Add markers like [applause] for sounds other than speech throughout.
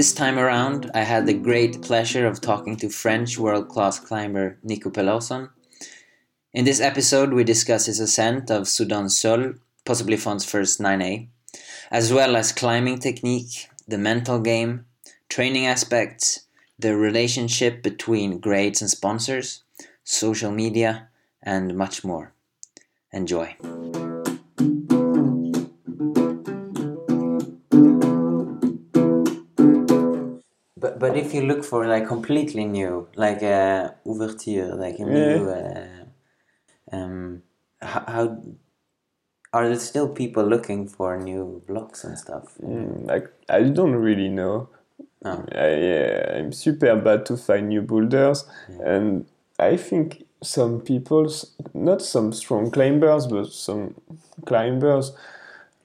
This time around, I had the great pleasure of talking to French world class climber Nico Pelorson. In this episode, we discuss his ascent of Soudain Seul, possibly Font's first 9A, as well as climbing technique, the mental game, training aspects, the relationship between grades and sponsors, social media, and much more. Enjoy. But if you look for like completely new, like a ouverture, like a new, uh, um, how, how are there still people looking for new blocks and stuff? Mm, like I don't really know. No. I, yeah, I'm super bad to find new boulders, and I think some people, not some strong climbers, but some climbers,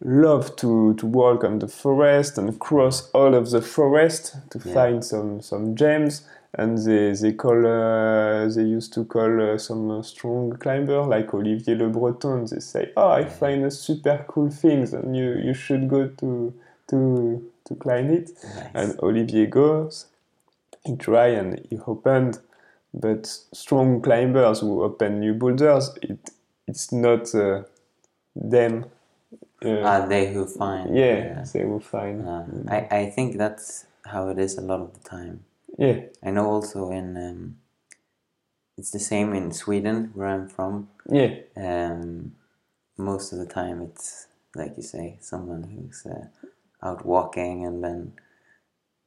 love to, to walk on the forest and cross all of the forest to Yeah. find some some gems. And they they call uh, they used to call uh, some uh, strong climber like Olivier Lebreton. They say, "Oh, I find a super cool things, and you you should go to to to climb it." Nice. And Olivier goes, he try and he opened, but strong climbers who open new boulders, it it's not uh, them. Uh, Are they who find? yeah, they will find. Uh, I, I think that's how it is a lot of the time. Yeah, I know also in um, it's the same in Sweden where I'm from. yeah, Um, most of the time it's like you say, someone who's uh, out walking, and then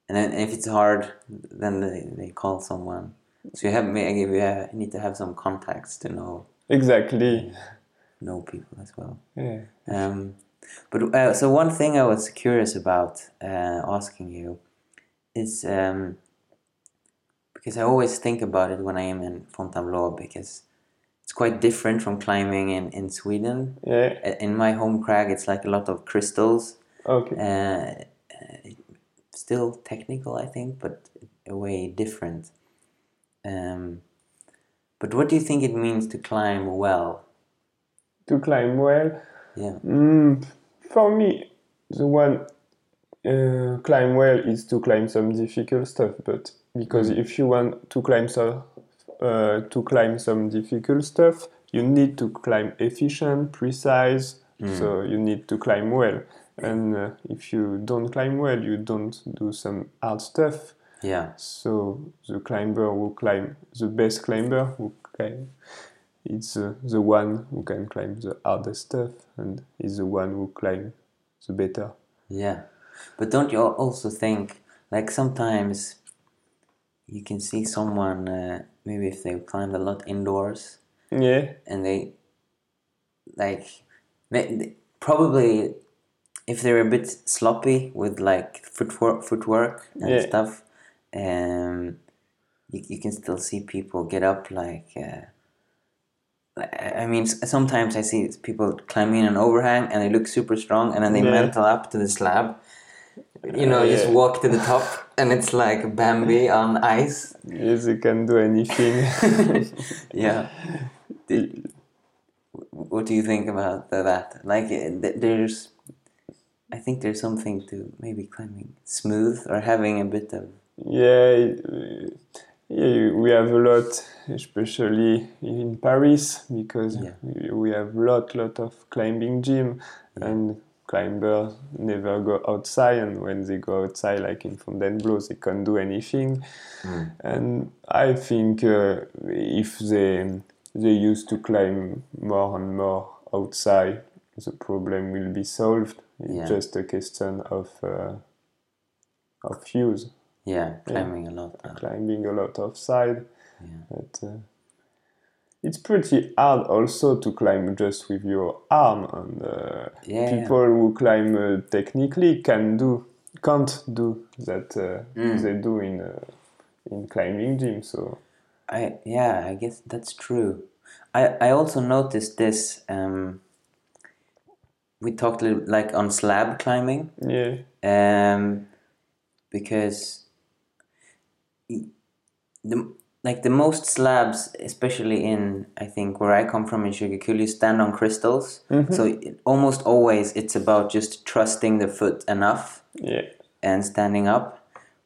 and then if it's hard, then they, they call someone. So you have maybe you have- need to have some contacts to know exactly. know people as well. Yeah. Um, but uh, so one thing I was curious about uh, asking you is um, because I always think about it when I am in Fontainebleau because it's quite different from climbing in, in Sweden. Yeah. In my home crag, it's like a lot of crystals. Okay. Uh, uh, still technical, I think, but a way different. Um, but what do you think it means to climb well? To climb well. Yeah. Mm, for me, the one uh, climb well is to climb some difficult stuff. But because if you want to climb some uh, to climb some difficult stuff, you need to climb efficient, precise. So you need to climb well. And uh, if you don't climb well, you don't do some hard stuff. Yeah. So the climber who climb the best climber who climb, it's uh, the one who can climb the hardest stuff and is the one who climb the better. Yeah, but don't you also think like sometimes you can see someone uh, maybe if they climbed a lot indoors Yeah, and they like they, they- probably if they're a bit sloppy with like footwork footwork and Yeah. stuff um you, you can still see people get up like uh, I mean, sometimes I see people climbing an overhang and they look super strong, and then they Yeah. mantle up to the slab. You know, Uh, just walk to the top, [laughs] and it's like Bambi on ice. yes, they can do anything. [laughs] Yeah. [laughs] Did- what do you think about that? Like, uh, there's, I think there's something to maybe climbing smooth or having a bit of. yeah, yeah, we have a lot, especially in Paris, because Yeah. we- have lot, lot of climbing gym, and climbers never go outside, and when they go outside, like in Fontainebleau, they can't do anything. And I think uh, if they they used to climb more and more outside, the problem will be solved. It's Yeah. just a question of uh, of use Yeah, climbing a lot. uh, climbing a lot outside. Yeah. But uh, it's pretty hard also to climb just with your arm, and uh, Yeah, yeah. people who climb uh, technically can do can't do that uh, Mm. they do in uh, in climbing gym. So I yeah, I guess that's true. I I also noticed this. Um, we talked like on slab climbing, yeah, um, because the like the most slabs, especially in I think where I come from in Kjugekull, you stand on crystals. So it, almost always it's about just trusting the foot enough yeah, and standing up.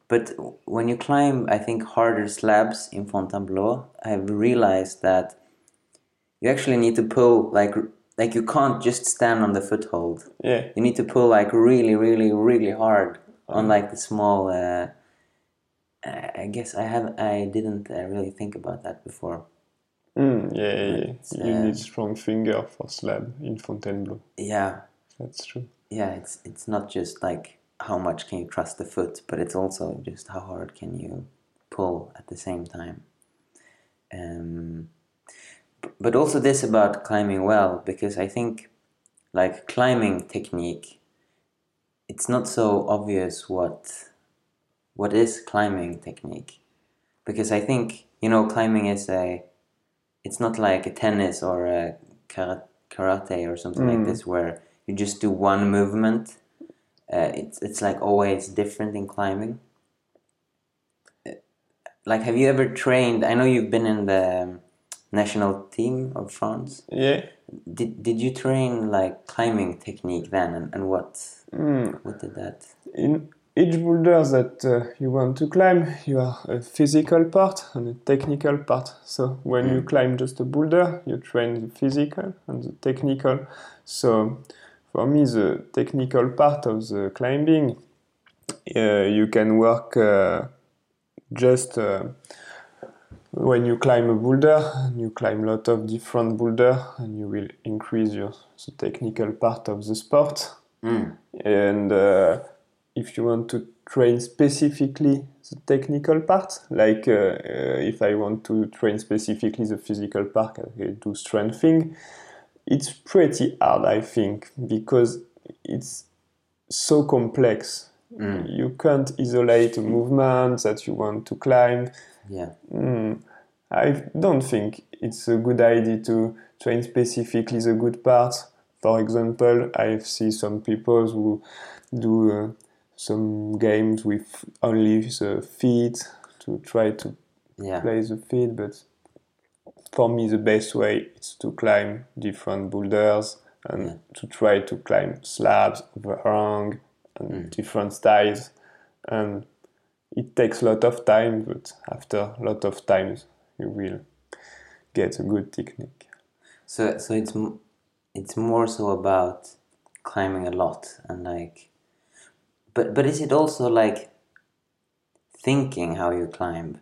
but when you climb, I think harder slabs in Fontainebleau, I've realized that you actually need to pull like like you can't just stand on the foothold. Yeah. You need to pull like really, really, really hard on like the small. Uh, I guess I have I didn't uh, really think about that before. Mm, yeah, yeah, yeah. You uh, need strong finger for slab in Fontainebleau. Yeah, That's true. yeah. It's it's not just like how much can you trust the foot, but it's also just how hard can you pull at the same time. Um, but also this about climbing well because I think like climbing technique, it's not so obvious what what is climbing technique because I think you know climbing is a it's not like a tennis or a karate or something like Mm. this where you just do one movement. Uh, it's it's like always different in climbing. Uh, Like, have you ever trained? I know you've been in the national team of France. Yeah. Did did you train like climbing technique then, and, and what Mm. what did that? In each boulder that uh, you want to climb, you have a physical part and a technical part. So when you climb just a boulder, you train the physical and the technical. So for me, the technical part of the climbing, uh, you can work uh, just uh, when you climb a boulder, and you climb a lot of different boulder, and you will increase your the technical part of the sport. Mm. And uh, if you want to train specifically the technical part, like uh, uh, if I want to train specifically the physical part, I do strengthening. It's pretty hard, I think, because it's so complex. Mm. You can't isolate a movement that you want to climb. Yeah. Mm, I don't think it's a good idea to train specifically the good parts. For example, I see some people who do uh, some games with only the feet to try to Yeah. play the feet, but for me, the best way is to climb different boulders and Yeah. to try to climb slabs, overhang, and Mm. different styles. And it takes a lot of time, but after a lot of times, you will get a good technique. So so it's m- it's more so about climbing a lot and like, but but is it also like thinking how you climb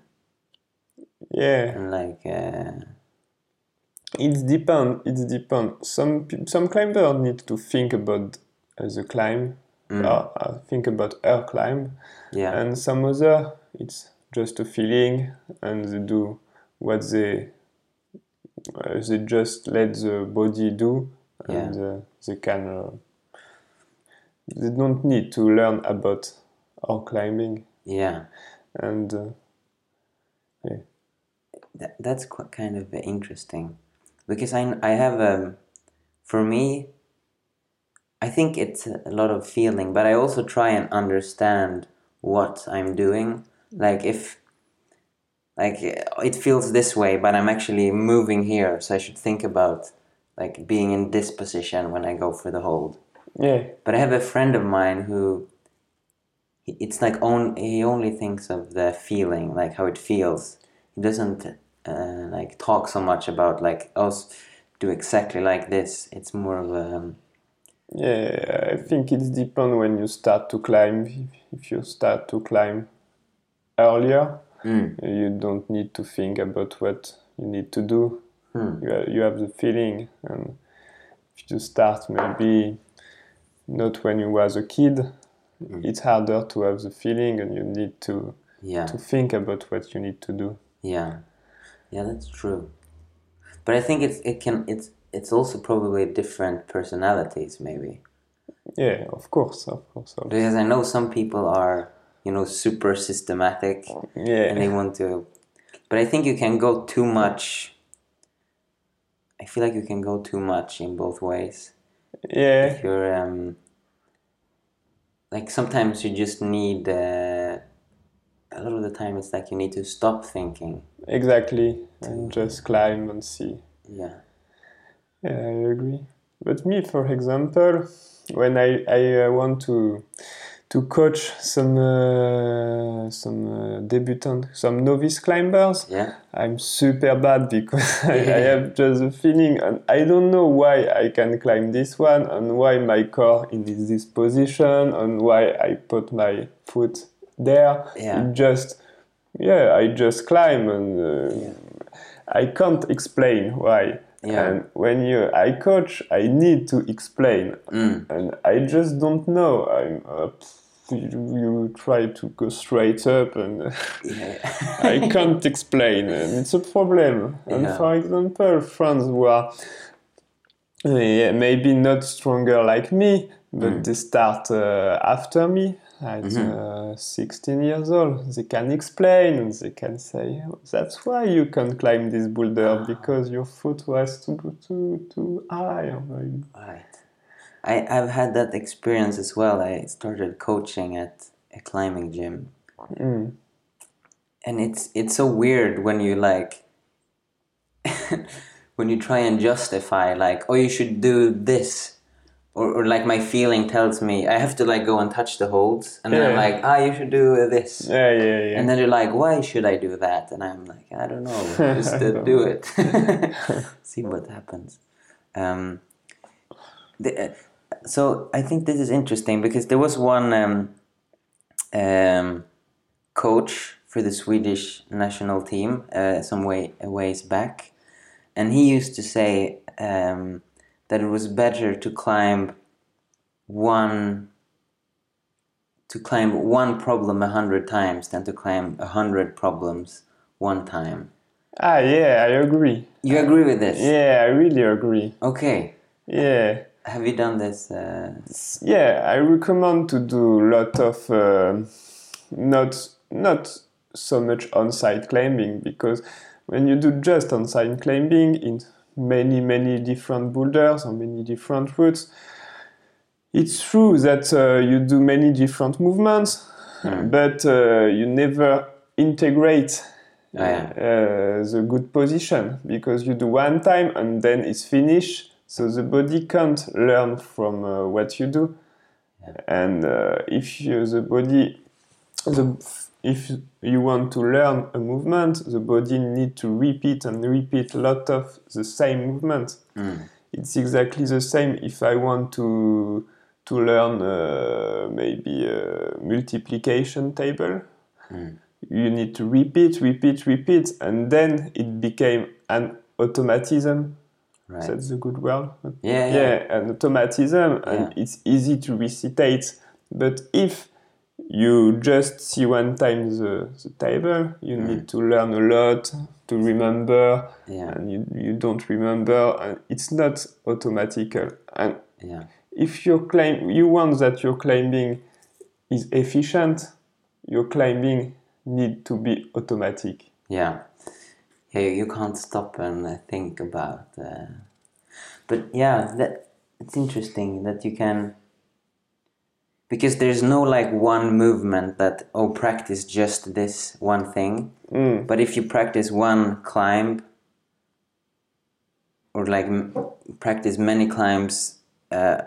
Yeah, and like uh, it depends. It depends. Some some climbers need to think about uh, the climb, Mm. or uh, think about her climb, yeah and some other it's just a feeling and they do what they uh, they just let the body do and uh, they can uh, they don't need to learn about our climbing yeah. and uh, that, that's quite kind of interesting. Because I I have um for me I think it's a lot of feeling but I also try and understand what I'm doing. Like if like uh, it feels this way but I'm actually moving here so I should think about like being in this position when I go for the hold yeah. But I have a friend of mine who he- it's like on he only thinks of the feeling, like how it feels. He doesn't uh, like talk so much about like us do exactly like this. It's more of a um, yeah I think it depends when you start to climb. If, you start to climb earlier mm, you don't need to think about what you need to do. Hmm, you, you have the feeling and if you start maybe not when you was a kid. Mm. It's harder to have the feeling and you need to yeah, to think about what you need to do. Yeah, yeah. That's true. But I think it's it can it's it's also probably different personalities maybe. Yeah of course of course of- because I know some people are you know super systematic Yeah, and they want to but i think you can go too much. I feel like you can go too much in both ways yeah. If you're um like sometimes you just need uh, a lot of the time it's like you need to stop thinking. Exactly. And just climb and see. Yeah. Yeah, I agree. But me, for example, when I, I uh, want to to coach some uh, some uh, debutant, some novice climbers. Yeah. I'm super bad because [laughs] I, I [laughs] have just a feeling, and I don't know why I can climb this one, and why my core is in this position, and why I put my foot there. Yeah. It just, yeah, I just climb, and uh, Yeah. I can't explain why. Yeah. And when you I coach, I need to explain, Mm. and I just don't know. I'm. Uh, you, you try to go straight up and Yeah. [laughs] I can't explain, and it's a problem. And for example, friends who are uh, yeah, maybe not stronger like me, but Mm. they start uh, after me at Mm-hmm. uh, 16 years old. They can explain and they can say, "That's why you can't climb this boulder Ah. because your foot was too too too high." I, I've had that experience as well. I started coaching at a climbing gym. Mm. And it's it's so weird when you like [laughs] when you try and justify like, oh you should do this. Or, or like my feeling tells me I have to like go and touch the holds and then I'm like, ah you should do this. Yeah, yeah, yeah. And then you're like, why should I do that? And I'm like, I don't know, [laughs] just uh, don't do know. it. [laughs] See what happens. Um, the, uh, so I think this is interesting because there was one um, um, coach for the Swedish national team uh, some way a ways back, and he used to say um, that it was better to climb one to climb one problem a hundred times than to climb a hundred problems one time. ah, yeah, I agree. You agree with this? Yeah, I really agree. Okay. Yeah. Have you done this? Uh, Yeah, I recommend to do a lot of uh, not not so much on-site climbing because when you do just on-site climbing in many many different boulders or many different routes, it's true that uh, you do many different movements, but uh, you never integrate Oh, yeah. uh, the good position because you do one time and then it's finished. So the body can't learn from uh, what you do, and uh, if you, the body, the if you want to learn a movement, the body need to repeat and repeat a lot of the same movement. mm, It's exactly the same. If I want to to learn uh, maybe a multiplication table mm, you need to repeat, repeat, repeat, and then it became an automatism. Right. That's a good word. yeah, yeah. Yeah, an automatism, and it's easy to recitate. But if you just see one time the, the table, you Mm. need to learn a lot to remember, Yeah. and you, you don't remember, and it's not automatical. And Yeah. if your claim you want that your climbing is efficient, your climbing need to be automatic. Yeah. Yeah, you can't stop and uh, think about. Uh, but yeah, that it's interesting that you can. Because there's no like one movement that oh practice just this one thing. Mm. But if you practice one climb, or like m- practice many climbs uh,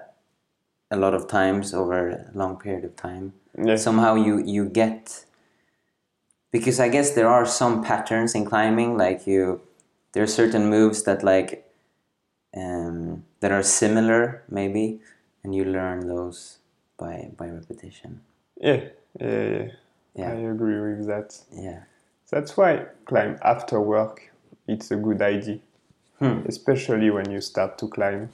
a lot of times over a long period of time, Yes. somehow you you get because I guess there are some patterns in climbing like you there are certain moves that like um, that are similar maybe and you learn those by by repetition Yeah, yeah, yeah. Yeah. I agree with that. yeah That's why climb after work. It's a good idea, Hmm. especially when you start to climb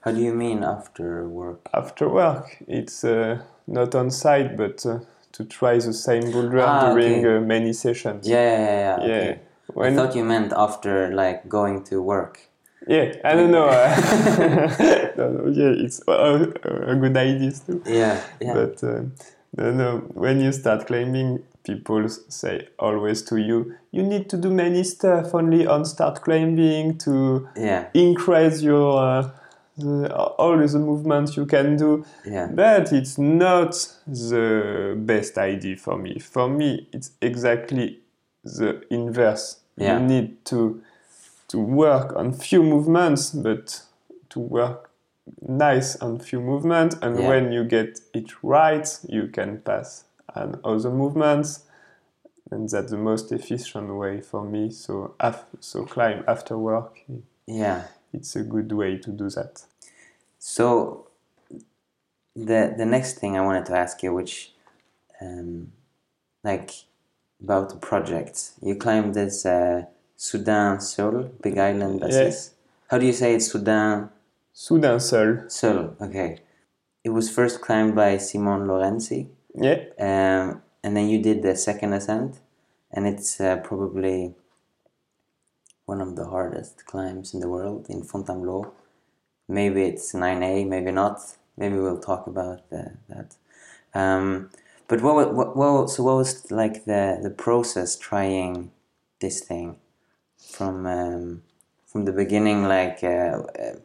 how do you mean after work after work. It's uh, not on site, but uh, to try the same boulder Ah, during okay. uh, many sessions. yeah yeah yeah, yeah, okay. I thought you meant after like going to work yeah, I don't know. [laughs] no, no, yeah, it's uh, a good idea too. yeah yeah But uh, no, no. When you start climbing, people say always to you, you need to do many stuff only on start climbing to yeah increase your uh, the, all the movements you can do. yeah But it's not the best idea for me. For me, it's exactly the inverse. Yeah. You need to to work on few movements, but to work nice on few movements, and Yeah. when you get it right, you can pass on other movements, and that's the most efficient way for me. So, af- so climb after work, Yeah. It's a good way to do that. So the the next thing I wanted to ask you, which um, like about the project, you climbed this uh, Soudain Seul, Big Island. Yeah. this. How do you say it? Soudain Soudain seul. Seul. Okay. It was first climbed by Simon Lorenzi, Yeah, um, and then you did the second ascent, and it's uh, probably one of the hardest climbs in the world in Fontainebleau. Maybe it's 9A, maybe not. Maybe we'll talk about uh, that. Um, but what, what, what, so what was like the, the process trying this thing from um, from the beginning? Like, uh, uh,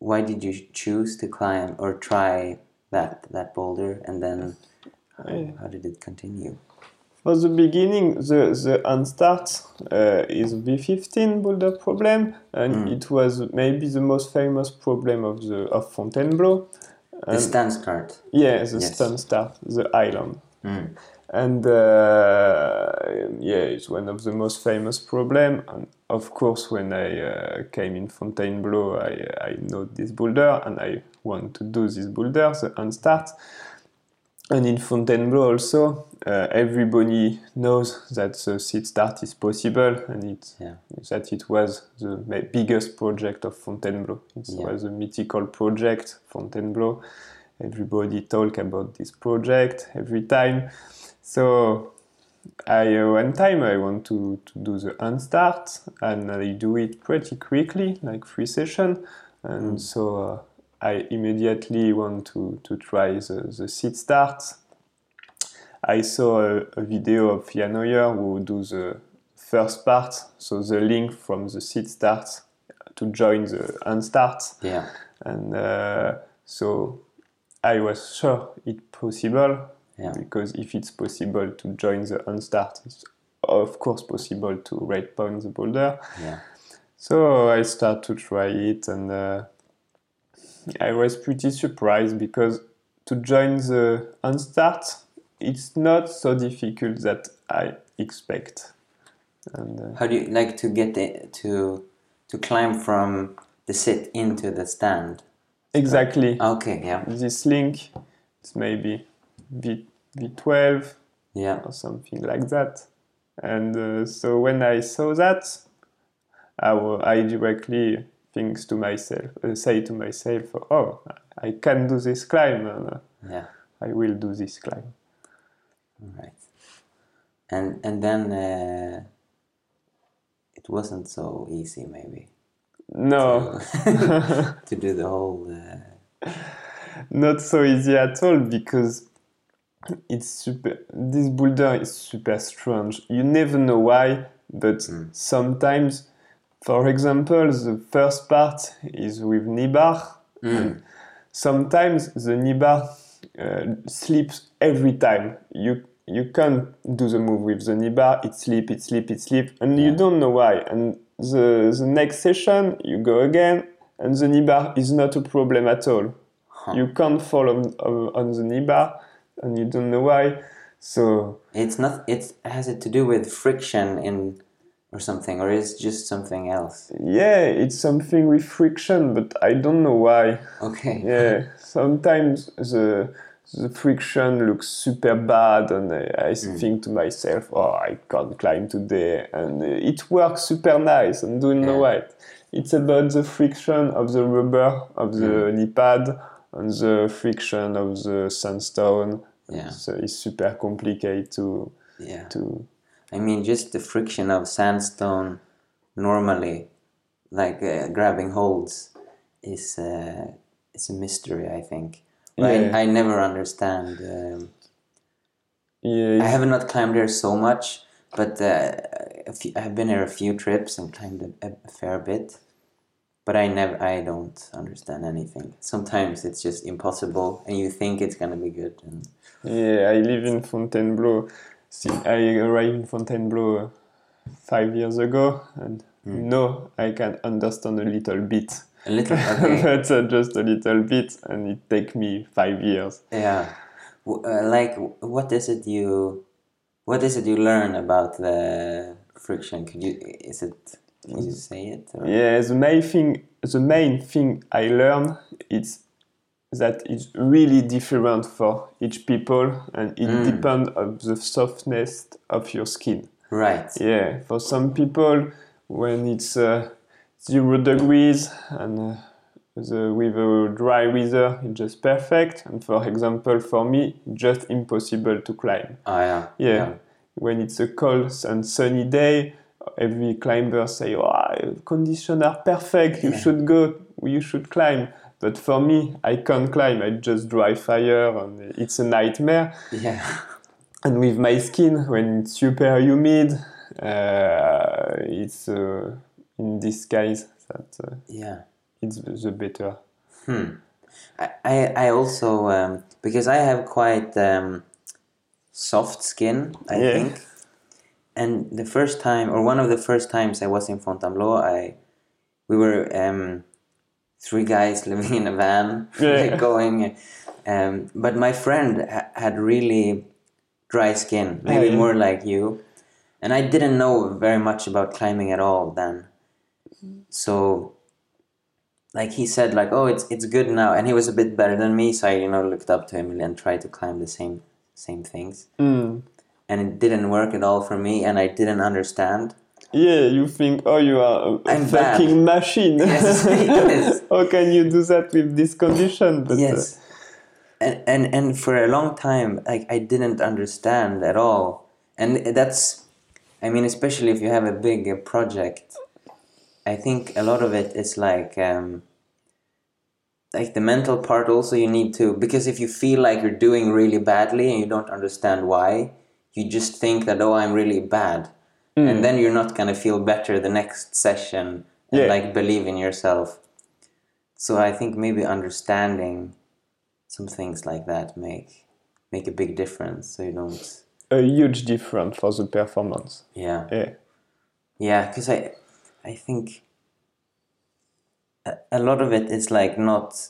why did you choose to climb or try that that boulder, and then I- how did it continue? For the beginning, the, the unstart uh, is V15 boulder problem, and it was maybe the most famous problem of the of Fontainebleau. The stand start. Yeah, the Yes. stand start, the island. Mm. And uh, yeah, it's one of the most famous problem. And of course, when I uh, came in Fontainebleau, I, I know this boulder and I want to do this boulder, the unstart. And in Fontainebleau also, uh, everybody knows that the seed start is possible and it, Yeah. that it was the biggest project of Fontainebleau. It Yeah. was a mythical project, Fontainebleau. Everybody talk about this project every time. So I uh, one time I want to, to do the unstart and I do it pretty quickly, like three session, and so uh, I immediately want to, to try the, the seat start. I saw a, a video of Jan Hojer who do the first part, so the link from the seat start to join the unstart Yeah. and uh, so I was sure it's possible Yeah. because if it's possible to join the unstart, it's of course possible to redpoint the boulder. Yeah. So I start to try it, and uh, I was pretty surprised because to join the unstart, it's not so difficult that I expect. And uh, How do you like to get it to to climb from the sit into the stand? exactly Okay. Yeah. this link, it's maybe V V12 Yeah. or something like that. And uh, so when I saw that, I, I directly thinks to myself, uh, say to myself, oh, I can do this climb, and uh, Yeah. I will do this climb. All right. And and then uh, it wasn't so easy, maybe, No, [laughs] [laughs] to do the whole. Uh, not so easy at all because it's super. This boulder is super strange. You never know why, but sometimes, for example, the first part is with kneebar. and Sometimes the kneebar uh, sleeps every time. You you can't do the move with the kneebar. It sleep, it sleep, it sleep, and you don't know why. And the the next session you go again, and the kneebar is not a problem at all. You can't fall on, on, on the kneebar, and you don't know why. So it's not. It's has it to do with friction in, or something, or is it just something else? yeah, it's something with friction, but I don't know why. Okay. Yeah, [laughs] sometimes the the friction looks super bad, and I, I think to myself, "Oh, I can't climb today," and uh, it works super nice, and don't know Yeah. why. It's about the friction of the rubber of the knee pad and the friction of the sandstone. Yeah. So it's super complicated to Yeah. to I mean, just the friction of sandstone normally, like uh, grabbing holds, is uh, it's a mystery. I think. Yeah. I, I never understand. Um, yeah. I have not climbed there so much, but uh, a few, I have been here a few trips and climbed a, a fair bit. But I never, I don't understand anything. Sometimes it's just impossible, and you think it's gonna be good, and Yeah, I live in Fontainebleau. See, I arrived in Fontainebleau five years ago, and no, I can understand a little bit. A little. [laughs] Okay. but uh, just a little bit, and it take me five years. yeah. W- Uh, like, what is it you, what is it you learn about the friction? Could you? Is it? Can you say it? or- Yeah, the main thing, the main thing I learned is that it's really different for each people, and it Mm. depends on the softness of your skin. Right. Yeah, for some people, when it's uh, zero degrees and uh, the, with a dry weather, it's just perfect. And for example, for me, just impossible to climb. Oh yeah. Yeah, when it's a cold and sunny day, every climber say, "Oh, conditions are perfect. You Yeah. should go. You should climb." But for me, I can't climb. I just dry fire, and it's a nightmare Yeah. [laughs] and with my skin when it's super humid uh, it's uh, in this case that uh, Yeah. it's the better Hmm. I, I, I also um, because I have quite um, soft skin, I Yeah. think. And the first time, or one of the first times I was in Fontainebleau, I we were um, three guys [laughs] living in a van, Yeah. going. Um, but my friend ha- had really dry skin, maybe yeah. more like you, and I didn't know very much about climbing at all then. So like he said like oh it's it's good now and he was a bit better than me so i you know looked up to him and tried to climb the same same things mm. and it didn't work at all for me and i didn't understand yeah you think oh you are a, I'm bad. fucking machine. Yes, yes. [laughs] how can you do that with this condition? But uh, yes. And, and and for a long time like i didn't understand at all. And that's i mean especially if you have a big uh, project i think a lot of it is like um like the mental part also you need to because if you feel like you're doing really badly and you don't understand why you just think that oh i'm really bad and then you're not going to feel better the next session and Yeah. like believe in yourself. So i think maybe understanding some things like that make make a big difference so you don't a huge difference for the performance. Yeah. Yeah. Yeah because i i think a, a lot of it is like not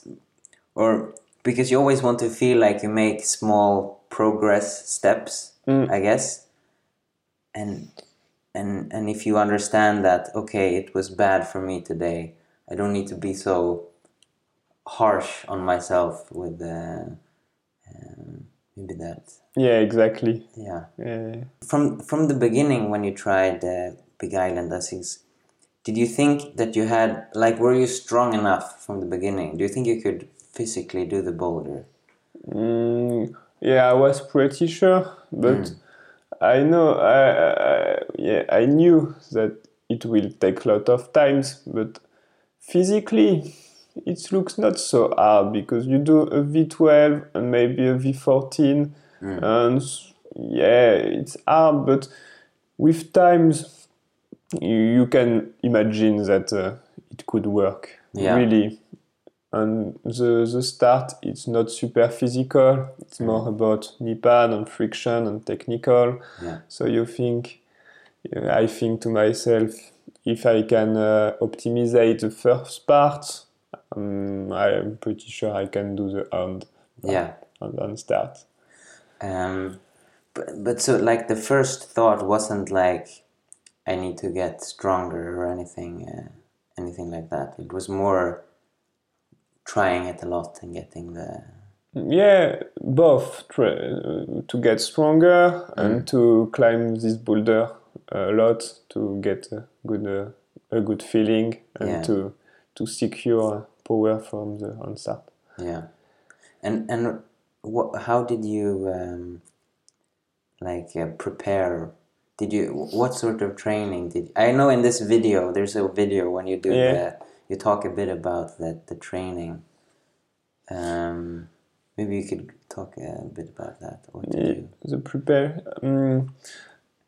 or because you always want to feel like you make small progress steps Mm. i guess. And and and if you understand that okay it was bad for me today i don't need to be so harsh on myself with uh, um, maybe that yeah exactly yeah yeah. from from the beginning when you tried uh, Big Island assis, did you think that you had like were you strong enough from the beginning? Do you think you could physically do the boulder? Mm, yeah, I was pretty sure, but I know, I, I, yeah, I knew that it will take a lot of times, but physically, it looks not so hard because you do a V12 and maybe a V14, and yeah, it's hard, but with times, you, you can imagine that uh, it could work Yeah. really and the the start it's not super physical it's more about knee pad and friction and technical Yeah. so you think uh, i think to myself if i can uh, optimize the first part um, i'm pretty sure i can do the end Yeah. and, and start Um, but but so like the first thought wasn't like I need to get stronger or anything uh, anything like that. It was more trying it a lot and getting the yeah both uh, to get stronger and to climb this boulder a lot to get a good uh, a good feeling and Yeah. to to secure power from the onstart Yeah, and and what? How did you um, like uh, prepare? Did you what sort of training did I know in this video? There's a video when you do Yeah. the you talk a bit about the the training. Um, maybe you could talk a bit about that. What Yeah, you? the prepare um,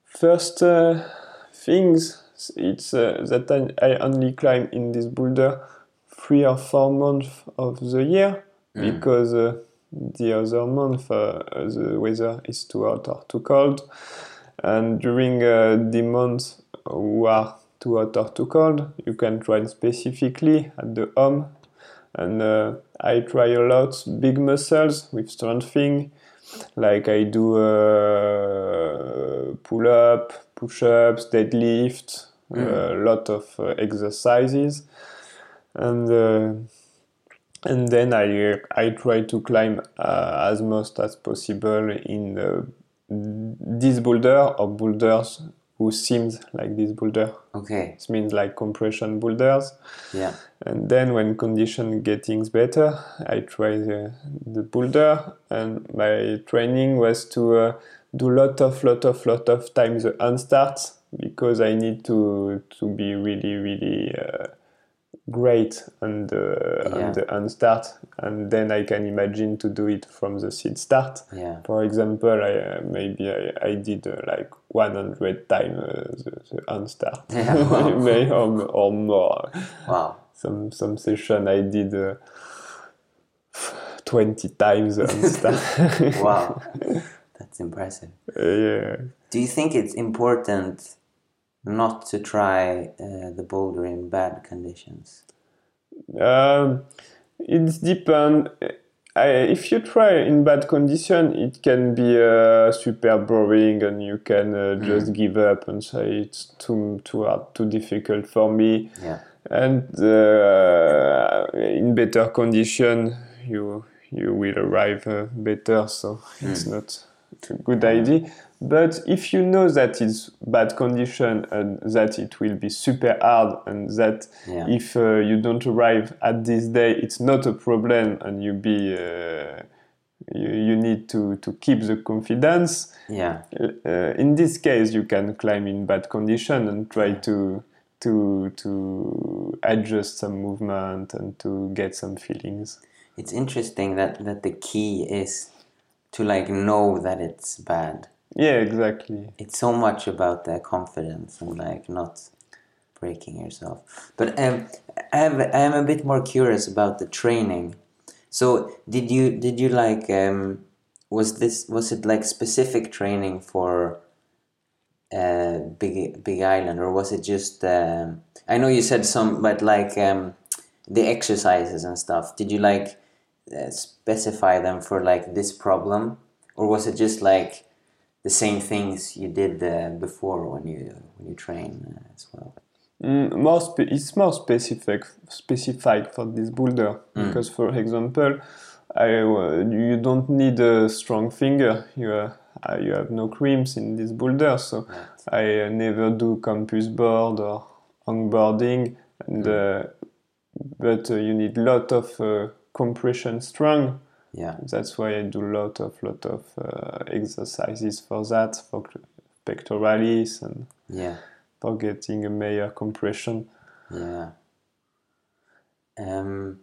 first uh, things it's uh, that I, I only climb in this boulder three or four months of the year because uh, the other month uh, the weather is too hot or too cold and during uh, the months who are too hot or too cold. You can train specifically at the home. And uh, I try a lot big muscles with strengthening, like I do uh, pull up, push ups, deadlift, a lot of uh, exercises. And uh, and then I I try to climb uh, as most as possible in uh, this boulder or boulders who seems like this boulder. Okay. It means like compression boulders. Yeah. And then when condition getting better, I try the, the boulder. And my training was to uh, do lot of lot of lot of times the unstart because I need to to be really really uh, great and, the Yeah. on the unstart, and then I can imagine to do it from the seed start. Yeah. For example, I uh, maybe I, I did uh, like 100 times uh, the, the unstart, [laughs] Yeah, wow. [laughs] Or, or more. Wow. Some some session I did uh, 20 times the unstart. [laughs] Wow. That's impressive. yeah. Do you think it's important not to try uh, the boulder in bad conditions? Um, it depends. If you try in bad condition, it can be uh, super boring, and you can uh, just give up and say it's too too hard, too difficult for me. Yeah. And uh, in better condition, you you will arrive uh, better. So it's not a good idea. But if you know that it's bad condition and that it will be super hard and that Yeah. if uh, you don't arrive at this day, it's not a problem and you be uh, you, you need to, to keep the confidence. Yeah. Uh, in this case, you can climb in bad condition and try to to to adjust some movement and to get some feelings. It's interesting that, that the key is to like know that it's bad. Yeah, exactly. It's so much about the confidence and like not breaking yourself. But um, I have I am a bit more curious about the training. So did you did you like um, was this was it like specific training for uh, Big Big Island or was it just um, I know you said some but like um, the exercises and stuff. Did you like uh, specify them for like this problem or was it just like the same things you did uh, before when you when you train uh, as well? Mm, more spe- it's more specific specified for this boulder because, for example, I, uh, you don't need a strong finger. You uh, uh, you have no crimps in this boulder, so I uh, never do campus board or longboarding, and uh, but uh, you need lot of uh, compression strong. Yeah, That's why I do a lot of lot of uh, exercises for that for pectoralis and yeah, for getting a major compression. yeah. Um,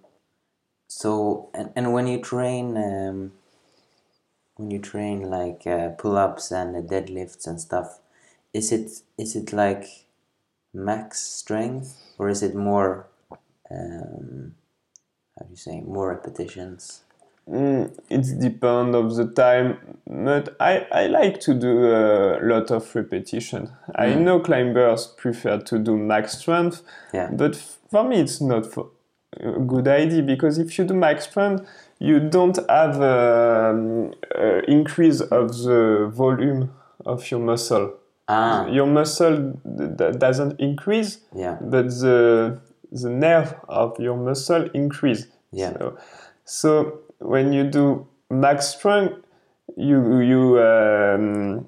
so and, and when you train um, when you train like uh, pull-ups and uh, deadlifts and stuff, is it is it like max strength or is it more um, how do you say more repetitions? Mm, it depends of the time, but I, I like to do a lot of repetition. I know climbers prefer to do max strength, Yeah. but for me it's not for a good idea because if you do max strength, you don't have um, uh, increase of the volume of your muscle. Ah, Your muscle doesn't increase, yeah, but the the nerve of your muscle increase. Yeah. So, so when you do max strength, you you um,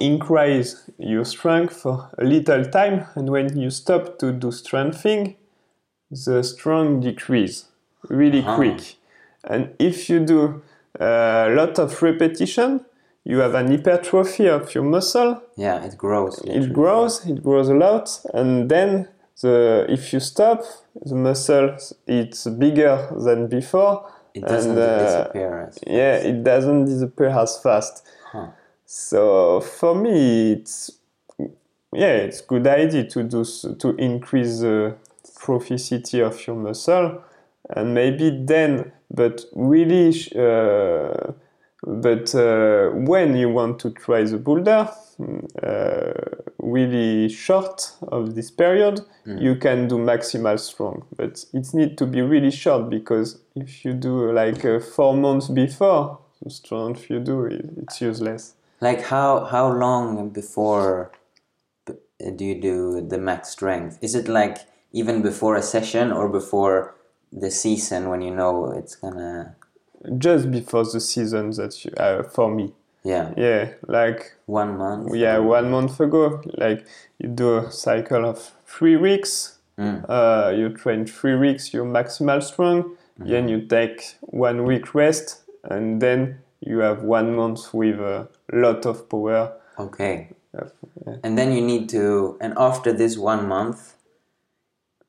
increase your strength for a little time, and when you stop to do strengthening, the strength decrease really Ah. quick. And if you do a lot of repetition, you have an hypertrophy of your muscle yeah. It grows. it grows it grows a lot and then the if you stop the muscle it's bigger than before It doesn't and, uh, disappear. As yeah it doesn't disappear as fast Huh. so for me it's yeah it's good idea to do to increase the proficiency of your muscle and maybe then but really uh, But uh, when you want to try the boulder, really short of this period, you can do maximal strong. But it needs to be really short because if you do like uh, four months before, the strength you do, it, it's useless. Like how how long before do you do the max strength? Is it like even before a session or before the season when you know it's gonna? Just before the season that you, uh, for me, Yeah, yeah, like one month. yeah, one month ago, like you do a cycle of three weeks. Mm. Uh, you train three weeks, you're maximal strong. Then you take one week rest, and then you have one month with a lot of power. Okay. Yeah. And then you need to, and after this one month,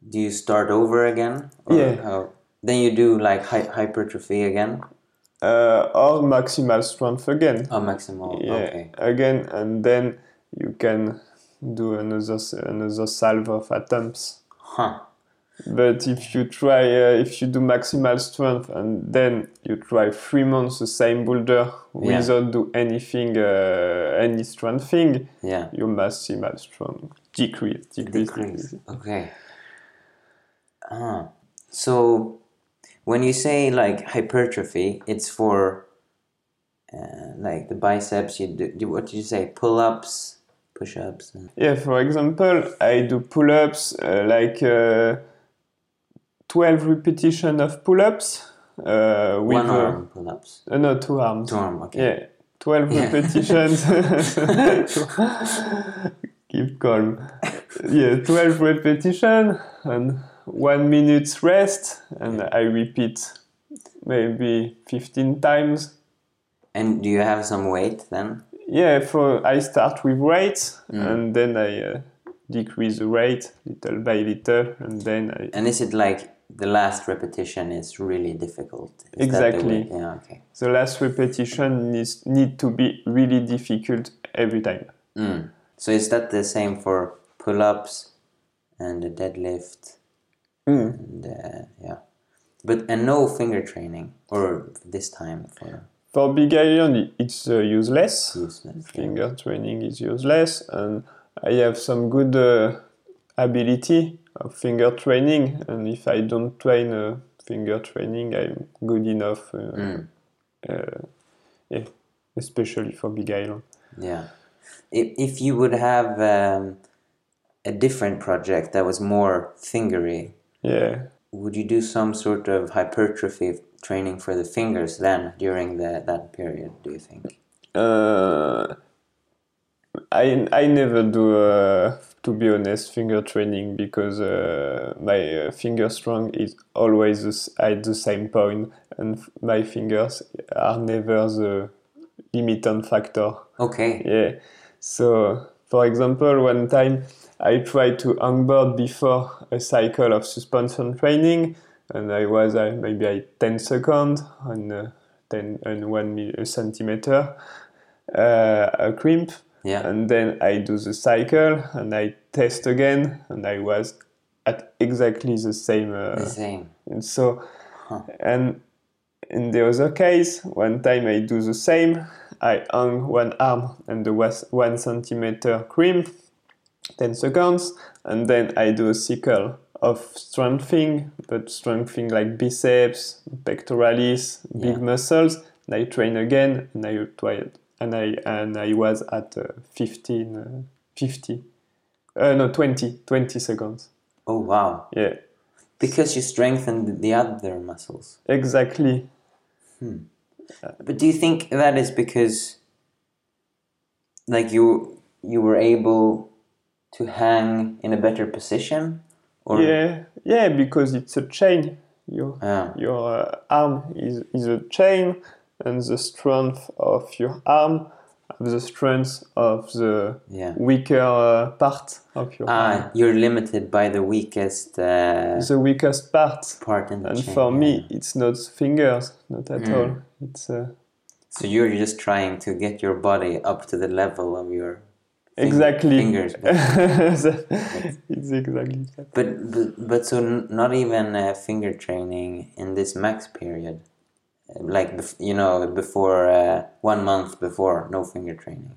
do you start over again? Yeah. How, then you do like hy- hypertrophy again? Uh, or maximal strength again. Oh, maximal. yeah, Okay. again, and then you can do another another salve of attempts. Huh. But if you try, uh, if you do maximal strength and then you try three months the same boulder Yeah. without do anything, uh, any strength thing, Yeah. your maximal strength decrease, decrease, Decrease. decrease. Okay. Ah. So when you say like hypertrophy, it's for uh, like the biceps. You do, do what did you say? Pull ups, push ups. And... Yeah, for example, I do pull-ups uh, like uh, 12 repetition of pull-ups uh, with One uh, arm pull ups. uh, no two arms. Two arm. Okay. Yeah, 12 Yeah. repetitions. [laughs] Keep calm. Yeah, 12 repetition and one minute rest, and I repeat maybe 15 times. And do you have some weight then? Yeah, for I start with weight Mm. and then I uh, decrease the rate little by little, and then I And is it like the last repetition is really difficult? Is that the Exactly. Yeah. Okay. the last repetition needs need to be really difficult every time. Mm. So is that the same for pull ups and the deadlift? Mm. And uh, yeah, but and no finger training or this time for For Big Island, it's uh, useless. useless. Finger training is useless, and I have some good uh, ability of finger training. And if I don't train uh, finger training, I'm good enough. Uh, Mm. yeah, especially for Big Island. Yeah. If if you would have um, a different project that was more fingery, Yeah, would you do some sort of hypertrophy training for the fingers then during the that period? Do you think? uh, I I never do. Uh, to be honest, finger training because uh, my uh, finger strong is always at the same point, and my fingers are never the limiting factor. Okay. Yeah. So, for example, one time I tried to hangboard before a cycle of suspension training, and I was uh, maybe at 10 seconds on uh, 10 and 1 mil- centimeter uh, a crimp. Yeah. And then I do the cycle and I test again, and I was at exactly the same. Uh, The same. and so, Huh. and in the other case, one time I do the same. I hang one arm and the was one centimeter crimp, 10 seconds, and then I do a cycle of strengthening, but strengthening like biceps, pectoralis, big Yeah. muscles. And I train again, and I it, and I and I was at uh, 15, uh, 50, uh, no 20, 20 seconds. Oh wow! Yeah, Because you strengthened the other muscles. exactly. But do you think that is because, like you you were able to hang in a better position, or Yeah, yeah, because it's a chain. Your Ah, your uh, arm is, is a chain, and the strength of your arm have the strength of the yeah. weaker uh, part of your arm. Ah, you're limited by the weakest uh, The weakest part. part in the And chain. for yeah. me, it's not fingers, not at Mm. all. It's uh, so you're just trying to get your body up to the level of your exactly. fingers. [laughs] But, it's exactly but, but but so not even uh, finger training in this max period. like bef- you know before uh, one month before no finger training.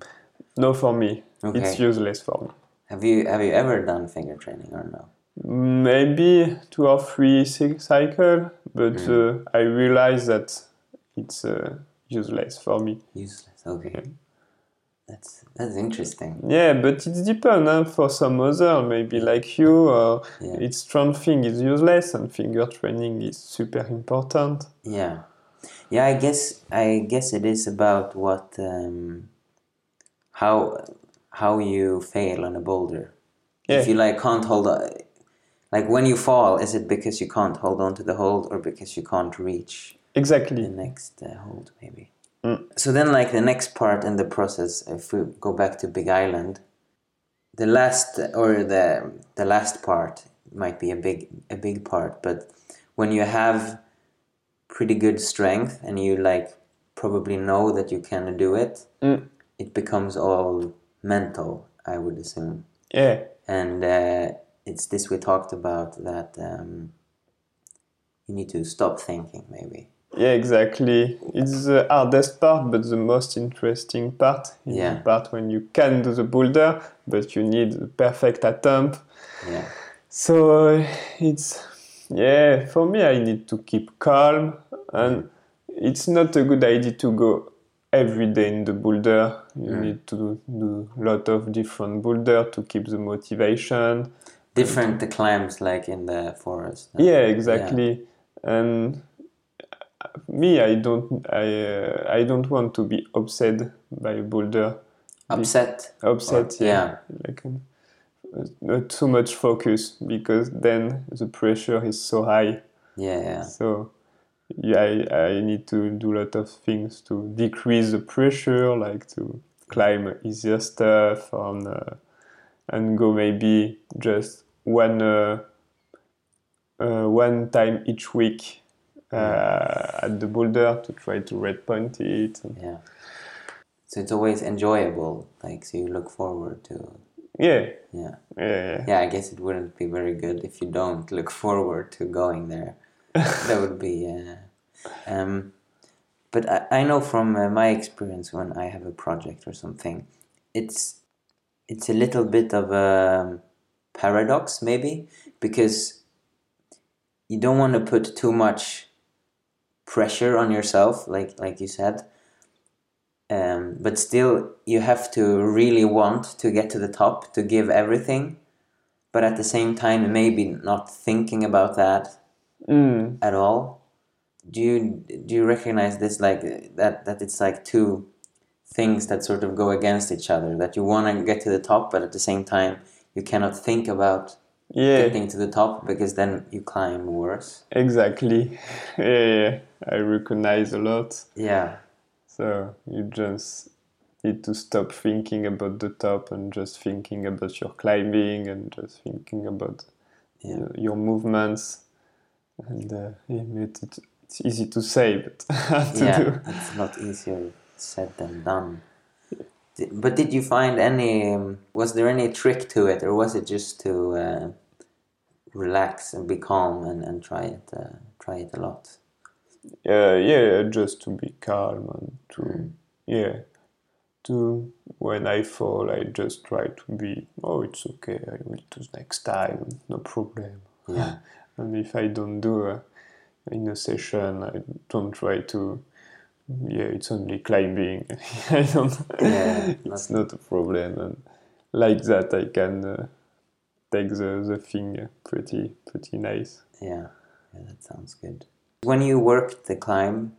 No, for me, Okay. it's useless for me. Have you have you ever done finger training or no? Maybe two or three cy- cycle, but Mm. uh, I realize that it's uh, useless for me. Useless. Okay. That's that's interesting. Yeah, but it depends. Huh? For some other, maybe like you, uh, Yeah. it's strength thing is useless and finger training is super important. Yeah, yeah. I guess I guess it is about what um, how how you fail on a boulder. Yeah. If you like can't hold on, like when you fall, is it because you can't hold on to the hold or because you can't reach exactly the next uh, hold maybe? Mm. So then, like the next part in the process, if we go back to Big Island, the last or the the last part might be a big a big part, but when you have pretty good strength and you like probably know that you can do it, Mm. it becomes all mental. I would assume, Yeah. and uh, it's this we talked about that um, you need to stop thinking maybe. Yeah, exactly. It's the hardest part, but the most interesting part. is Yeah. the part when you can do the boulder, but you need the perfect attempt. Yeah. So uh, it's yeah. For me, I need to keep calm, and it's not a good idea to go every day in the boulder. You Mm. need to do a lot of different boulder to keep the motivation. different climbs like in the forest. Yeah, exactly. And uh, me, I don't, I, uh, I don't want to be upset by a boulder. Upset. Upset, Or- yeah, yeah. like um, not too much focus because then the pressure is so high. Yeah, yeah. So yeah, I, I need to do a lot of things to decrease the pressure, like to climb easier stuff and uh, and go maybe just one uh, uh, one time each week uh, at the boulder to try to red point it. Yeah. So it's always enjoyable. Like so you look forward to Yeah, yeah. yeah, Yeah, I guess it wouldn't be very good if you don't look forward to going there. [laughs] that would be uh, um but I, I know from uh, my experience when I have a project or something, it's it's a little bit of a paradox maybe because you don't want to put too much pressure on yourself like like you said. Um, but still you have to really want to get to the top to give everything. But at the same time maybe not thinking about that Mm, at all. Do you do you recognize this like that that it's like two things that sort of go against each other that you want to get to the top but at the same time you cannot think about yeah, getting to the top because then you climb worse? Exactly. [laughs] Yeah, yeah, I recognize a lot. yeah So you just need to stop thinking about the top and just thinking about your climbing and just thinking about Yeah. your, your movements. And uh, it, it, it's easy to say, but [laughs] to yeah do. it's a lot easier said than done but did you find any um, was there any trick to it or was it just to uh, relax and be calm and, and try it uh, try it a lot Uh, yeah, just to be calm and to Mm. yeah, to when I fall, I just try to be oh, it's okay. I will do next time, no problem. yeah [laughs] And if I don't do uh, in a session, I don't try to. Yeah, it's only climbing. [laughs] I don't. Yeah, [laughs] it's not a problem, and like that, I can uh, take the the thing pretty pretty nice. Yeah, yeah, that sounds good. When you worked the climb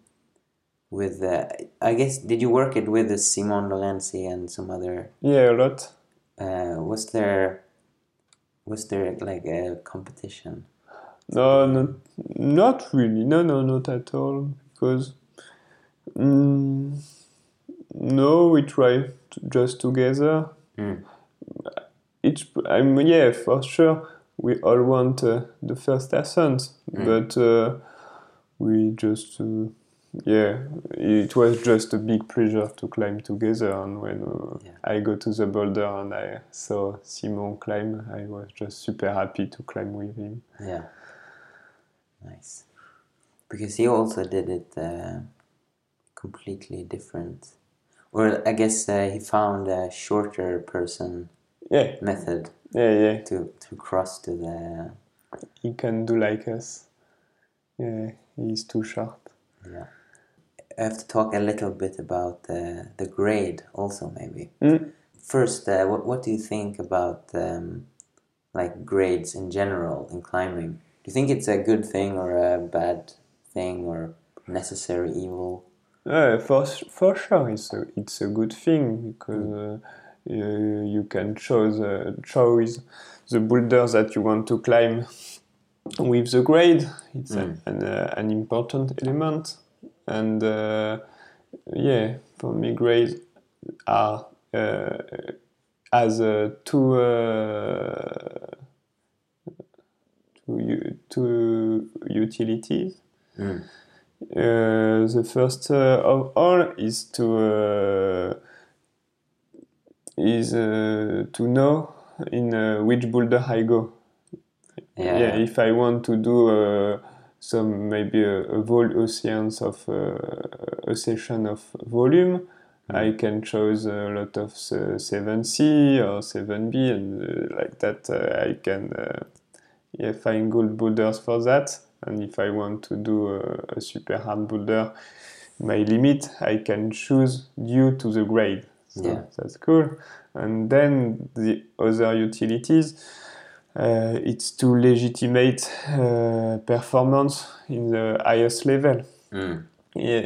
with, uh, I guess, did you work it with Simon Lorenzi and some other? Yeah, a lot. Uh, was there, was there like a competition? No, not not really. No, no, not at all. Because mm, no, we try just together. Mm. Each, I'm yeah, for sure. We all want uh, the first ascent, Mm. but uh, we just uh, yeah, it was just a big pleasure to climb together. And when uh, Yeah. I go to the boulder and I saw Simon climb, I was just super happy to climb with him. Yeah. Nice. because he also did it uh, completely different. Or I guess uh, he found a shorter person Yeah, method yeah, yeah. to, to cross to the He can do like us. Yeah, he's too short. yeah. I have to talk a little bit about uh, the grade also maybe. Mm. First, uh, what what do you think about um, like grades in general in climbing? Do you think it's a good thing or a bad thing or necessary evil? Uh, for for sure, it's a it's a good thing because uh, you, you can choose uh, choose the boulders that you want to climb with the grade. It's Mm. an uh, an important element, and uh, yeah, for me, grades are uh, as uh, two uh, two two utilities. Mm. Uh, the first uh, of all is to uh, is uh, to know in uh, which boulder I go. Yeah. Yeah, if I want to do uh, some maybe a, a vol- a of uh, a session of volume, I can choose a lot of uh, 7C or 7B, and uh, like that uh, I can uh, yeah, find good boulders for that. And if I want to do a, a super hard boulder, my limit I can choose due to the grade. So Yeah. that's cool. And then the other utilities, it's to legitimate uh, performance in the highest level. Mm. Yeah,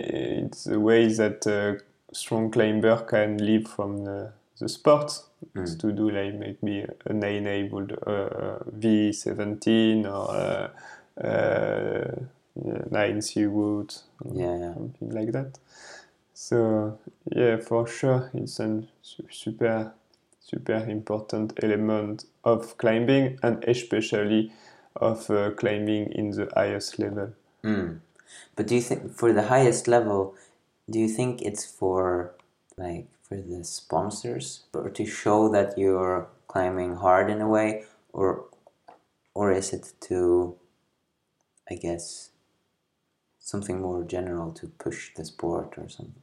it's a way that a strong climber can live from the, the sport. It's Mm. to do like maybe an enabled uh, V17 or uh, uh, 9C route, Yeah, yeah. something like that. So yeah, for sure, it's a super, super important element of climbing and especially of uh, climbing in the highest level. Mm. But do you think for the highest level, do you think it's for like for the sponsors or to show that you're climbing hard in a way, or or is it to, I guess, something more general to push the sport or something?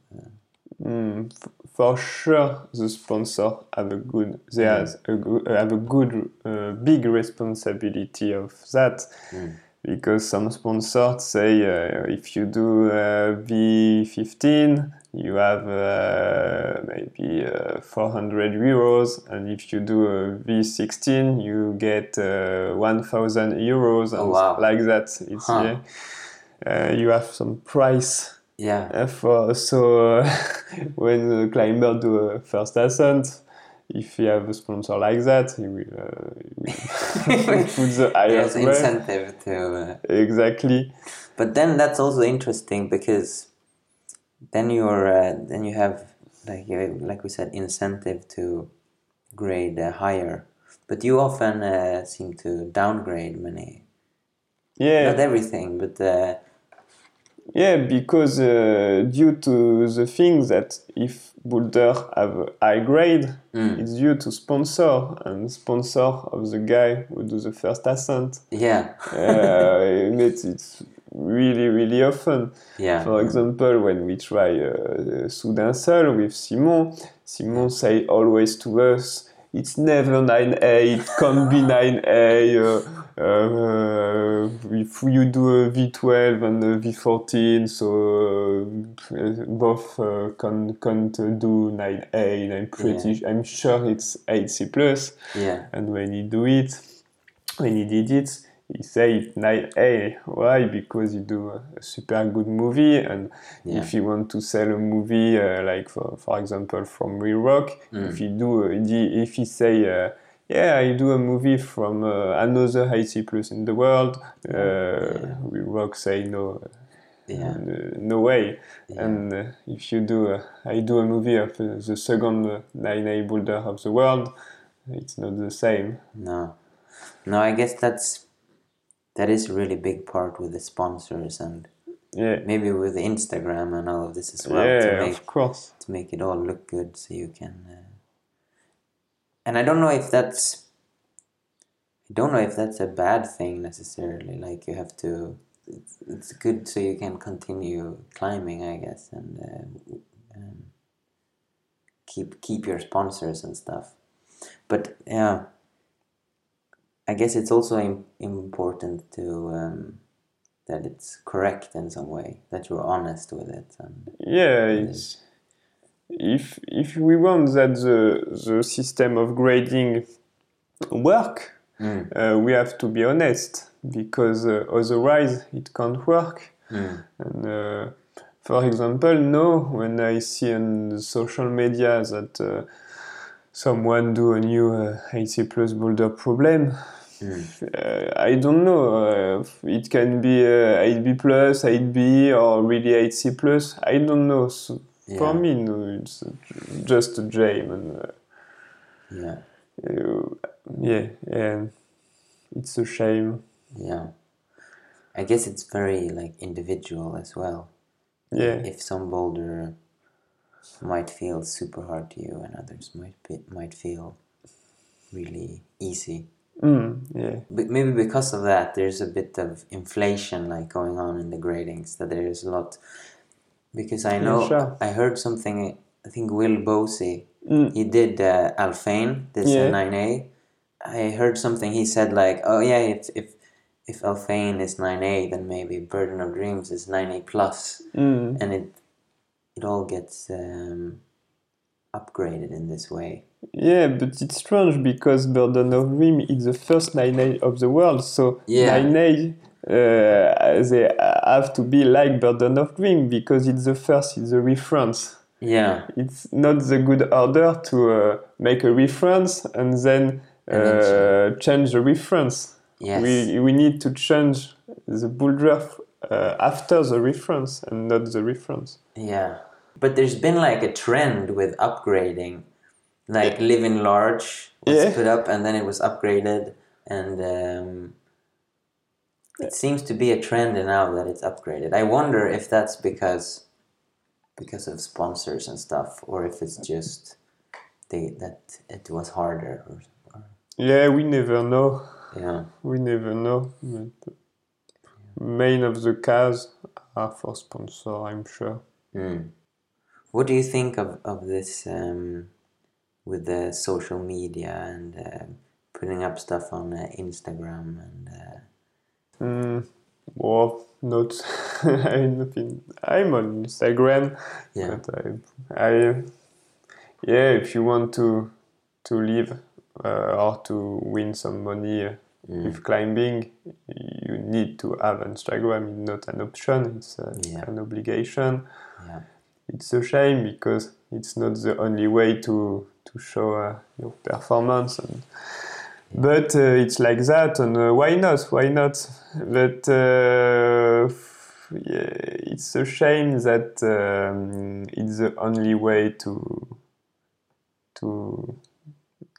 Mm, for sure, the sponsor have a good, they Mm. has a good, have a good, uh, big responsibility of that, Mm. because some sponsors say uh, if you do uh, V15, you have uh, maybe uh, 400 euros, and if you do a V16, you get uh, 1,000 euros, and Oh, wow. like that. It's Huh. yeah. Uh, you have some price Yeah. uh, for so uh, [laughs] when the climber do a first ascent, if you have a sponsor like that, he will, uh, he will [laughs] [laughs] put the Yes, highest way. incentive to. Uh, Exactly. But then that's also interesting because then you're uh, then you have like like we said incentive to grade uh, higher. But you often uh, seem to downgrade many, Yeah. not everything, but uh, Yeah, because uh, due to the thing that if Boulder have a high grade, mm, it's due to sponsor and sponsor of the guy who do the first ascent. yeah, uh, [laughs] it's, it's really really often. yeah, For example, when we try uh, Soudain Seul with Simon, Simon say always to us, it's never 9A, it can't be 9A. Uh, uh, if you do a V12 and a V14, so uh, both uh, can, can't do 9A, and I'm pretty, I'm sure it's 8C plus. yeah, And when he do it, when he did it, he say 9A. why? Because you do a super good movie, and Yeah. if you want to sell a movie, uh, like for, for example from Reel Rock, Mm. if you do, uh, if he say, uh, yeah, I do a movie from uh, another 8C plus in the world, uh, Reel Rock say no, yeah, uh, no way. yeah. And uh, if you do, uh, I do a movie of uh, the second uh, 9A boulder of the world, it's not the same. No, no. I guess that's that is a really big part with the sponsors and Yeah. maybe with Instagram and all of this as well yeah, to make of course. to make it all look good so you can uh... and i don't know if that's i don't know if that's a bad thing necessarily like you have to it's it's good so you can continue climbing, I guess, and uh, um, keep keep your sponsors and stuff. But yeah, I guess it's also Im- important to um, that it's correct in some way, that you're honest with it. And Yeah, it's if if we want that the the system of grading work, Mm. uh, we have to be honest because uh, otherwise it can't work. Mm. And uh, for example, no, when I see on the social media that uh, someone do a new uh, 80 plus boulder problem, Mm. uh, I don't know. Uh, it can be uh, 8B plus, 8B, or really 8C plus. I don't know. So For me, no, it's just a game, and uh, Yeah, uh, yeah, and it's a shame. yeah. I guess it's very like individual as well. Yeah, If some boulder might feel super hard to you, and others might be, might feel really easy. mm, yeah, But maybe because of that, there's a bit of inflation like going on in the gradings. That there's a lot because I know sure. I heard something. I think Will Bosi mm, he did uh, Alphane this uh, Yeah. nine A. I heard something. He said like, oh yeah, if if if Alphane is nine A, then maybe Burden of Dreams is nine A plus, mm. and it it all gets um, upgraded in this way. yeah. But it's strange because Burden of Dreams is the first 9A of the world, so Yeah. 9A. Uh, they have to be like Burden of Dream because it's the first, it's the reference. Yeah, it's not the good order to uh, make a reference and then And then uh, change the reference. yes, We, we need to change the boulder uh, after the reference and not the reference. yeah. But there's been like a trend with upgrading, like Living Large was Yeah. put up and then it was upgraded, and um, it seems to be a trend now that it's upgraded. I wonder if that's because because of sponsors and stuff, or if it's just they that it was harder. Or, or Yeah, we never know. yeah, We never know. But main of the cars are for sponsor, I'm sure. Mm. What do you think of of this um, with the social media and uh, putting up stuff on uh, Instagram and? Uh, Mm, well, not. [laughs] I'm, I'm on Instagram. yeah. But I, I, yeah, if you want to to live uh, or to win some money uh, Mm. with climbing, you need to have Instagram. It's not an option; it's uh, Yeah. an obligation. Yeah. It's a shame because it's not the only way to to show uh, your performance. And, but uh, it's like that, and uh, why not? Why not? But uh, it's a shame that um, it's the only way to to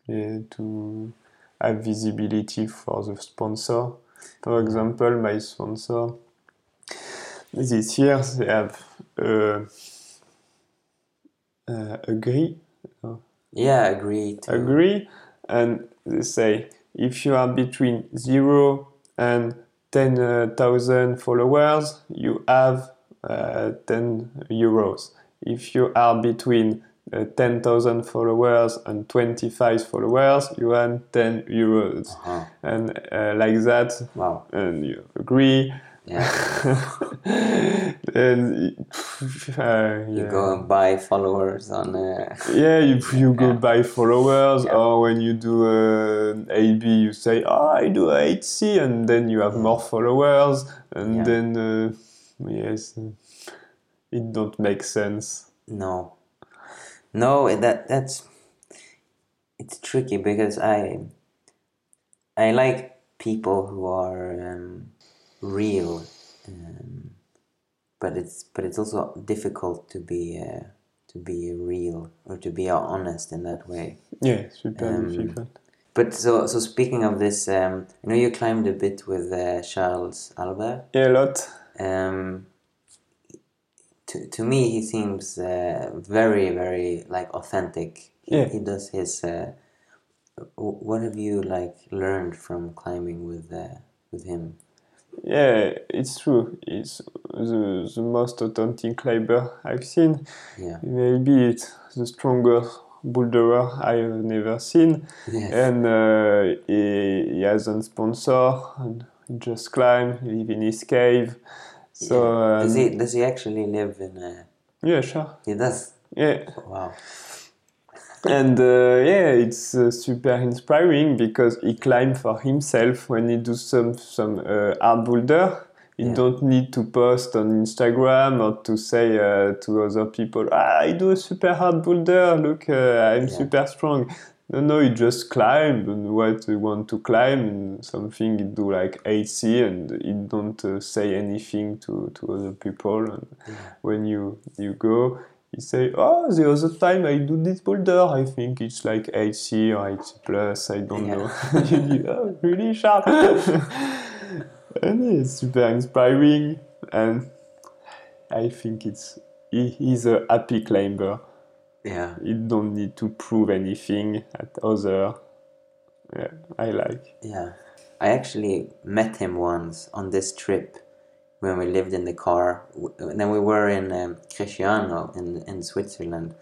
yeah, to have visibility for the sponsor. For example, my sponsor this year they have uh, uh, agree Yeah, agree agree and they say if you are between 0 and 10,000 followers you have uh, 10 euros if you are between uh, 10,000 followers and 25 followers you earn 10 euros Uh-huh. and uh, like that Wow. and you agree Yeah. [laughs] and uh, You go buy followers on. Uh, Yeah, if you go Yeah. buy followers, Yeah. or when you do uh, 8B, you say, "Oh, I do 8C," and then you have more followers, and Yeah. then uh, yes, it don't make sense. no. No, that that's. It's tricky because I. I like people who are um, real, um, but it's but it's also difficult to be uh, to be real or to be honest in that way. Yeah, super Um, difficult. But so so speaking of this, um, I know you climbed a bit with uh, Charles Albert. Yeah, a lot. Um, to to me, he seems uh, very very like authentic. He, Yeah. he does his. Uh, what have you like learned from climbing with uh, with him? Yeah, it's true. It's the, the most authentic climber I've seen. Yeah. Maybe it's the strongest boulderer I've never seen. Yes. And uh, he, he hasn't sponsor and he just climb, live in his cave. So um, does he does he actually live in a yeah, sure. he does? Yeah, Wow. And uh, yeah, it's uh, super inspiring because he climb for himself when he do some some uh, hard boulder. He Yeah. don't need to post on Instagram or to say uh, to other people, ah, I do a super hard boulder. Look, uh, I'm Yeah. super strong. No, no, he just climb and what he want to climb and something he do like 8C and he don't uh, say anything to, to other people. And when you you go, he say, oh, the other time I do this boulder, I think it's like 8C or 8C plus, I don't Yeah. know. [laughs] oh, really sharp. [laughs] and it's super inspiring and I think it's he, he's a happy climber. Yeah. He don't need to prove anything at other. Yeah, I like. Yeah. I actually met him once on this trip when we lived in the car. W- Then we were in um, Cresciano in, in Switzerland,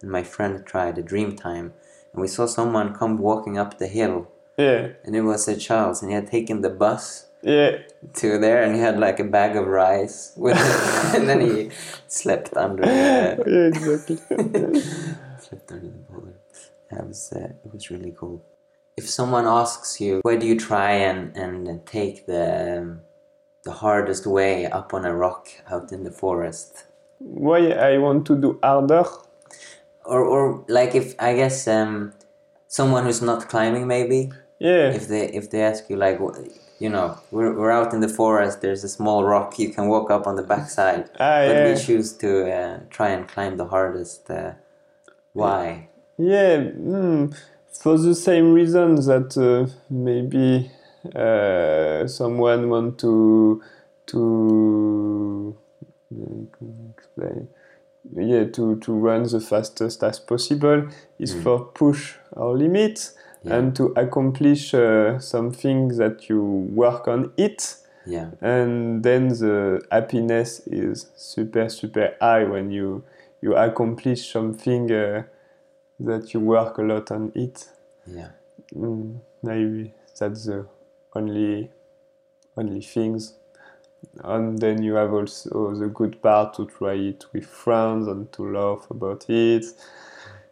and my friend tried a Dreamtime, and we saw someone come walking up the hill, Yeah, and it was a Charles, and he had taken the bus yeah, to there, and he had like a bag of rice with it, [laughs] and then he slept under the, yeah, exactly. [laughs] slept under the boulder. It was uh, it was really cool. If someone asks you, where do you try and, and take the um, the hardest way up on a rock out in the forest? Why I want to do harder? Or or like if I guess um, someone who's not climbing maybe Yeah, if they if they ask you like you know we're, we're out in the forest there's a small rock you can walk up on the backside [laughs] ah, but yeah, we choose to uh, try and climb the hardest uh, why yeah. Mm, for the same reason that uh, maybe uh, someone want to to explain. Yeah, to, to run the fastest as possible is Mm. for push our limits Yeah. and to accomplish uh, something that you work on it yeah and then the happiness is super super high when you you accomplish something uh, that you work a lot on it yeah mm, maybe that's the only only things. And then you have also the good part to try it with friends and to laugh about it.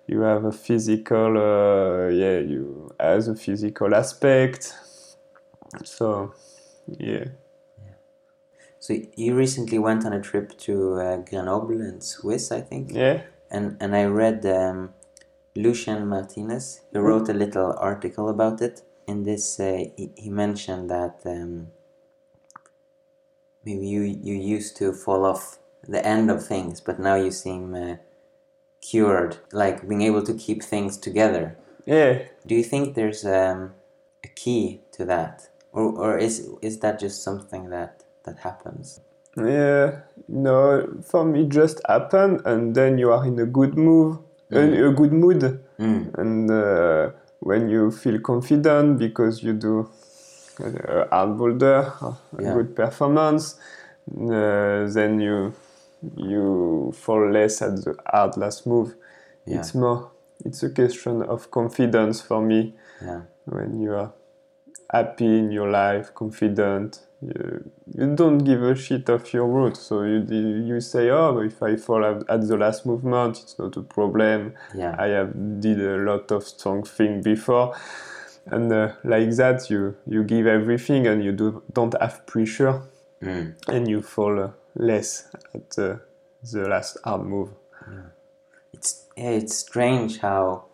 You have a physical uh, yeah you as a physical aspect. So yeah. So you recently went on a trip to uh, Grenoble in Swiss I think. Yeah. And and I read um, Lucien Martinez. He wrote a little article about it in this uh, he, he mentioned that um, maybe you you used to fall off the end of things but now you seem uh, cured like being able to keep things together. Yeah. Do you think there's um, a key to that? Or, or is is that just something that that happens? Yeah, no, for me it just happened, and then you are in a good move, a, a good mood, mm. and uh, when you feel confident because you do a hard boulder, a Yeah. good performance, uh, then you you fall less at the hard last move. Yeah. It's more, it's a question of confidence for me yeah when you are happy in your life, confident, you, you don't give a shit of your route. So you you say, oh, if I fall at, the last movement, it's not a problem. yeah I have did a lot of strong thing before, and uh, like that, you you give everything, and you do don't have pressure, mm. and you fall uh, less at uh, the last hard move. it's yeah, it's strange how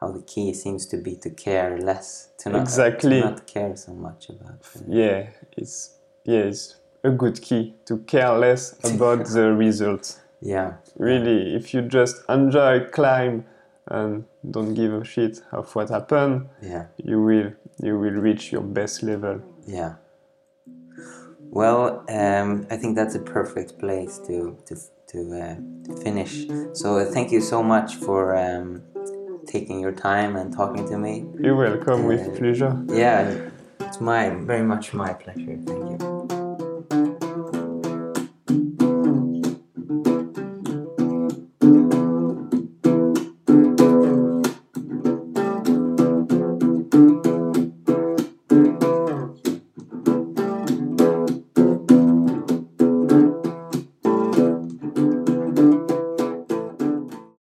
how the key seems to be to care less to not Exactly. to not care so much about uh, Yeah, it's yeah, it's a good key to care less [laughs] about the results. yeah Really, if you just enjoy climb and don't give a shit of what happened, yeah you will you will reach your best level. yeah well um, I think that's a perfect place to to to, uh, finish so uh, thank you so much for um, taking your time and talking to me You're welcome with pleasure. yeah It's my very much my pleasure. Thank you.